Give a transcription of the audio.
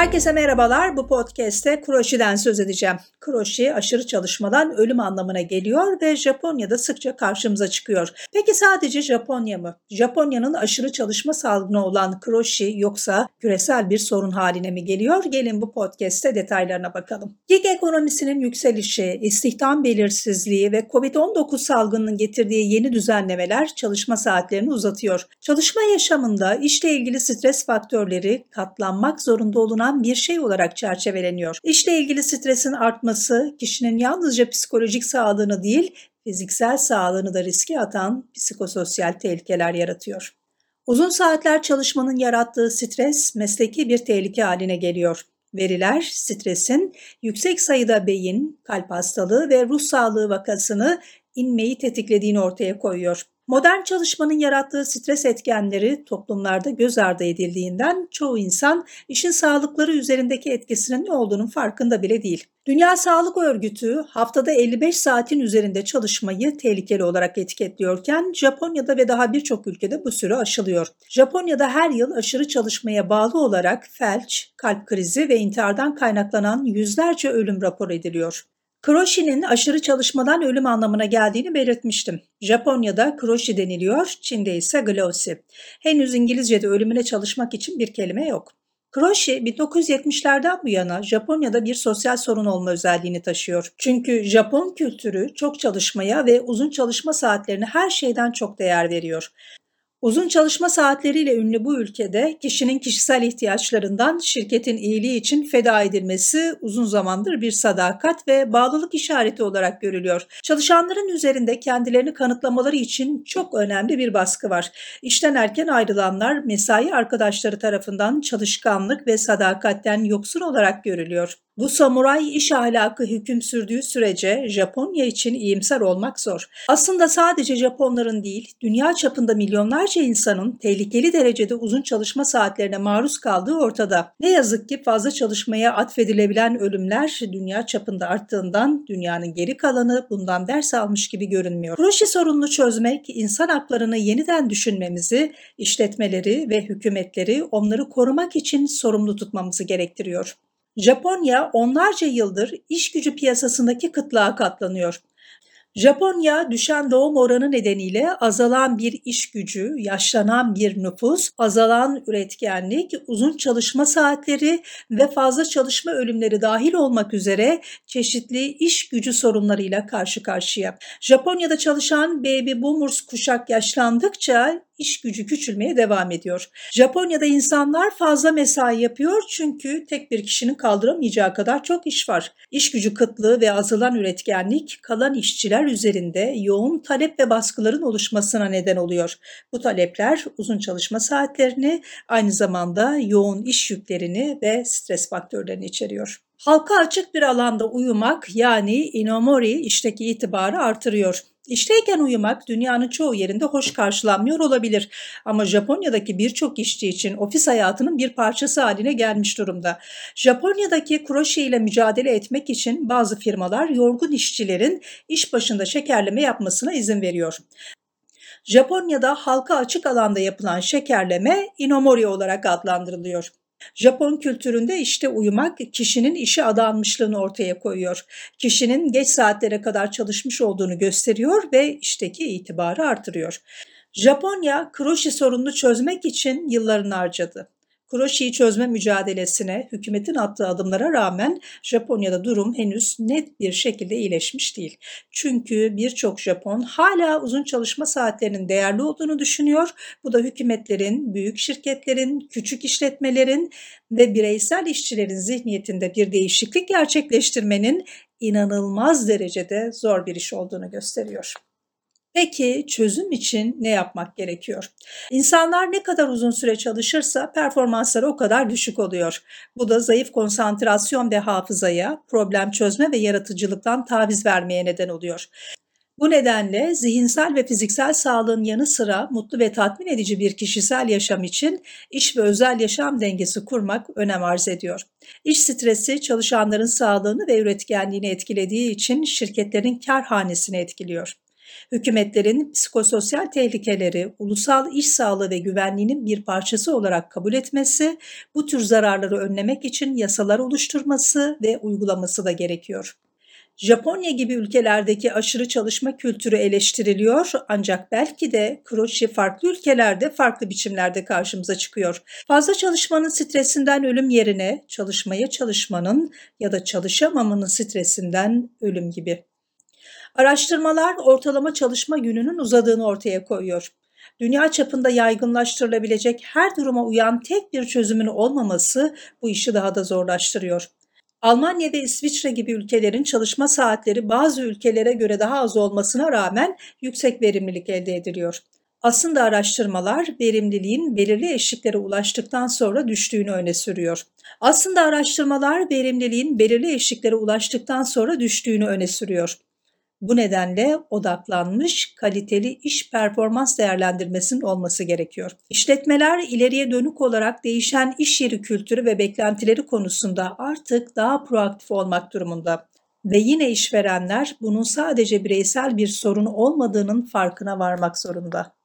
Herkese merhabalar. Bu podcast'te kroşiden söz edeceğim. Kroşi aşırı çalışmadan ölüm anlamına geliyor ve Japonya'da sıkça karşımıza çıkıyor. Peki sadece Japonya mı? Japonya'nın aşırı çalışma salgını olan kroşi yoksa küresel bir sorun haline mi geliyor? Gelin bu podcast'te detaylarına bakalım. Gig ekonomisinin yükselişi, istihdam belirsizliği ve COVID-19 salgınının getirdiği yeni düzenlemeler çalışma saatlerini uzatıyor. Çalışma yaşamında işle ilgili stres faktörleri katlanmak zorunda olunan bulunan bir şey olarak çerçeveleniyor. İşle ilgili stresin artması kişinin yalnızca psikolojik sağlığını değil, fiziksel sağlığını da riske atan psikososyal tehlikeler yaratıyor. Uzun saatler çalışmanın yarattığı stres mesleki bir tehlike haline geliyor. Veriler stresin yüksek sayıda beyin, kalp hastalığı ve ruh sağlığı vakasını inmeyi tetiklediğini ortaya koyuyor. Modern çalışmanın yarattığı stres etkenleri toplumlarda göz ardı edildiğinden çoğu insan işin sağlıkları üzerindeki etkisinin ne olduğunun farkında bile değil. Dünya Sağlık Örgütü haftada 55 saatin üzerinde çalışmayı tehlikeli olarak etiketliyorken Japonya'da ve daha birçok ülkede bu süre aşılıyor. Japonya'da her yıl aşırı çalışmaya bağlı olarak felç, kalp krizi ve intihardan kaynaklanan yüzlerce ölüm rapor ediliyor. Kroshi'nin aşırı çalışmadan ölüm anlamına geldiğini belirtmiştim. Japonya'da kroşi deniliyor, Çin'de ise glossy. Henüz İngilizce'de ölümüne çalışmak için bir kelime yok. Kroşi 1970'lerden bu yana Japonya'da bir sosyal sorun olma özelliğini taşıyor. Çünkü Japon kültürü çok çalışmaya ve uzun çalışma saatlerine her şeyden çok değer veriyor. Uzun çalışma saatleriyle ünlü bu ülkede kişinin kişisel ihtiyaçlarından şirketin iyiliği için feda edilmesi uzun zamandır bir sadakat ve bağlılık işareti olarak görülüyor. Çalışanların üzerinde kendilerini kanıtlamaları için çok önemli bir baskı var. İşten erken ayrılanlar mesai arkadaşları tarafından çalışkanlık ve sadakatten yoksun olarak görülüyor. Bu samuray iş ahlakı hüküm sürdüğü sürece Japonya için iyimser olmak zor. Aslında sadece Japonların değil, dünya çapında milyonlarca insanın tehlikeli derecede uzun çalışma saatlerine maruz kaldığı ortada. Ne yazık ki fazla çalışmaya atfedilebilen ölümler dünya çapında arttığından dünyanın geri kalanı bundan ders almış gibi görünmüyor. Proje sorununu çözmek, insan haklarını yeniden düşünmemizi, işletmeleri ve hükümetleri onları korumak için sorumlu tutmamızı gerektiriyor. Japonya onlarca yıldır iş gücü piyasasındaki kıtlığa katlanıyor. Japonya düşen doğum oranı nedeniyle azalan bir iş gücü, yaşlanan bir nüfus, azalan üretkenlik, uzun çalışma saatleri ve fazla çalışma ölümleri dahil olmak üzere çeşitli iş gücü sorunlarıyla karşı karşıya. Japonya'da çalışan baby boomers kuşak yaşlandıkça iş gücü küçülmeye devam ediyor. Japonya'da insanlar fazla mesai yapıyor çünkü tek bir kişinin kaldıramayacağı kadar çok iş var. İş gücü kıtlığı ve azalan üretkenlik kalan işçiler üzerinde yoğun talep ve baskıların oluşmasına neden oluyor. Bu talepler uzun çalışma saatlerini, aynı zamanda yoğun iş yüklerini ve stres faktörlerini içeriyor. Halka açık bir alanda uyumak yani inomori işteki itibarı artırıyor. İşteyken uyumak dünyanın çoğu yerinde hoş karşılanmıyor olabilir ama Japonya'daki birçok işçi için ofis hayatının bir parçası haline gelmiş durumda. Japonya'daki kroşe ile mücadele etmek için bazı firmalar yorgun işçilerin iş başında şekerleme yapmasına izin veriyor. Japonya'da halka açık alanda yapılan şekerleme inomori olarak adlandırılıyor. Japon kültüründe işte uyumak kişinin işe adanmışlığını ortaya koyuyor. Kişinin geç saatlere kadar çalışmış olduğunu gösteriyor ve işteki itibarı artırıyor. Japonya kroşi sorununu çözmek için yıllarını harcadı. Kuroshi'yi çözme mücadelesine hükümetin attığı adımlara rağmen Japonya'da durum henüz net bir şekilde iyileşmiş değil. Çünkü birçok Japon hala uzun çalışma saatlerinin değerli olduğunu düşünüyor. Bu da hükümetlerin, büyük şirketlerin, küçük işletmelerin ve bireysel işçilerin zihniyetinde bir değişiklik gerçekleştirmenin inanılmaz derecede zor bir iş olduğunu gösteriyor. Peki çözüm için ne yapmak gerekiyor? İnsanlar ne kadar uzun süre çalışırsa performansları o kadar düşük oluyor. Bu da zayıf konsantrasyon ve hafızaya, problem çözme ve yaratıcılıktan taviz vermeye neden oluyor. Bu nedenle zihinsel ve fiziksel sağlığın yanı sıra mutlu ve tatmin edici bir kişisel yaşam için iş ve özel yaşam dengesi kurmak önem arz ediyor. İş stresi çalışanların sağlığını ve üretkenliğini etkilediği için şirketlerin kar hanesini etkiliyor. Hükümetlerin psikososyal tehlikeleri ulusal iş sağlığı ve güvenliğinin bir parçası olarak kabul etmesi, bu tür zararları önlemek için yasalar oluşturması ve uygulaması da gerekiyor. Japonya gibi ülkelerdeki aşırı çalışma kültürü eleştiriliyor ancak belki de kroşi farklı ülkelerde farklı biçimlerde karşımıza çıkıyor. Fazla çalışmanın stresinden ölüm yerine çalışmaya çalışmanın ya da çalışamamanın stresinden ölüm gibi. Araştırmalar ortalama çalışma gününün uzadığını ortaya koyuyor. Dünya çapında yaygınlaştırılabilecek her duruma uyan tek bir çözümün olmaması bu işi daha da zorlaştırıyor. Almanya ve İsviçre gibi ülkelerin çalışma saatleri bazı ülkelere göre daha az olmasına rağmen yüksek verimlilik elde ediliyor. Aslında araştırmalar verimliliğin belirli eşiklere ulaştıktan sonra düştüğünü öne sürüyor. Aslında araştırmalar verimliliğin belirli eşiklere ulaştıktan sonra düştüğünü öne sürüyor. Bu nedenle odaklanmış, kaliteli iş performans değerlendirmesinin olması gerekiyor. İşletmeler ileriye dönük olarak değişen iş yeri kültürü ve beklentileri konusunda artık daha proaktif olmak durumunda. Ve yine işverenler bunun sadece bireysel bir sorun olmadığının farkına varmak zorunda.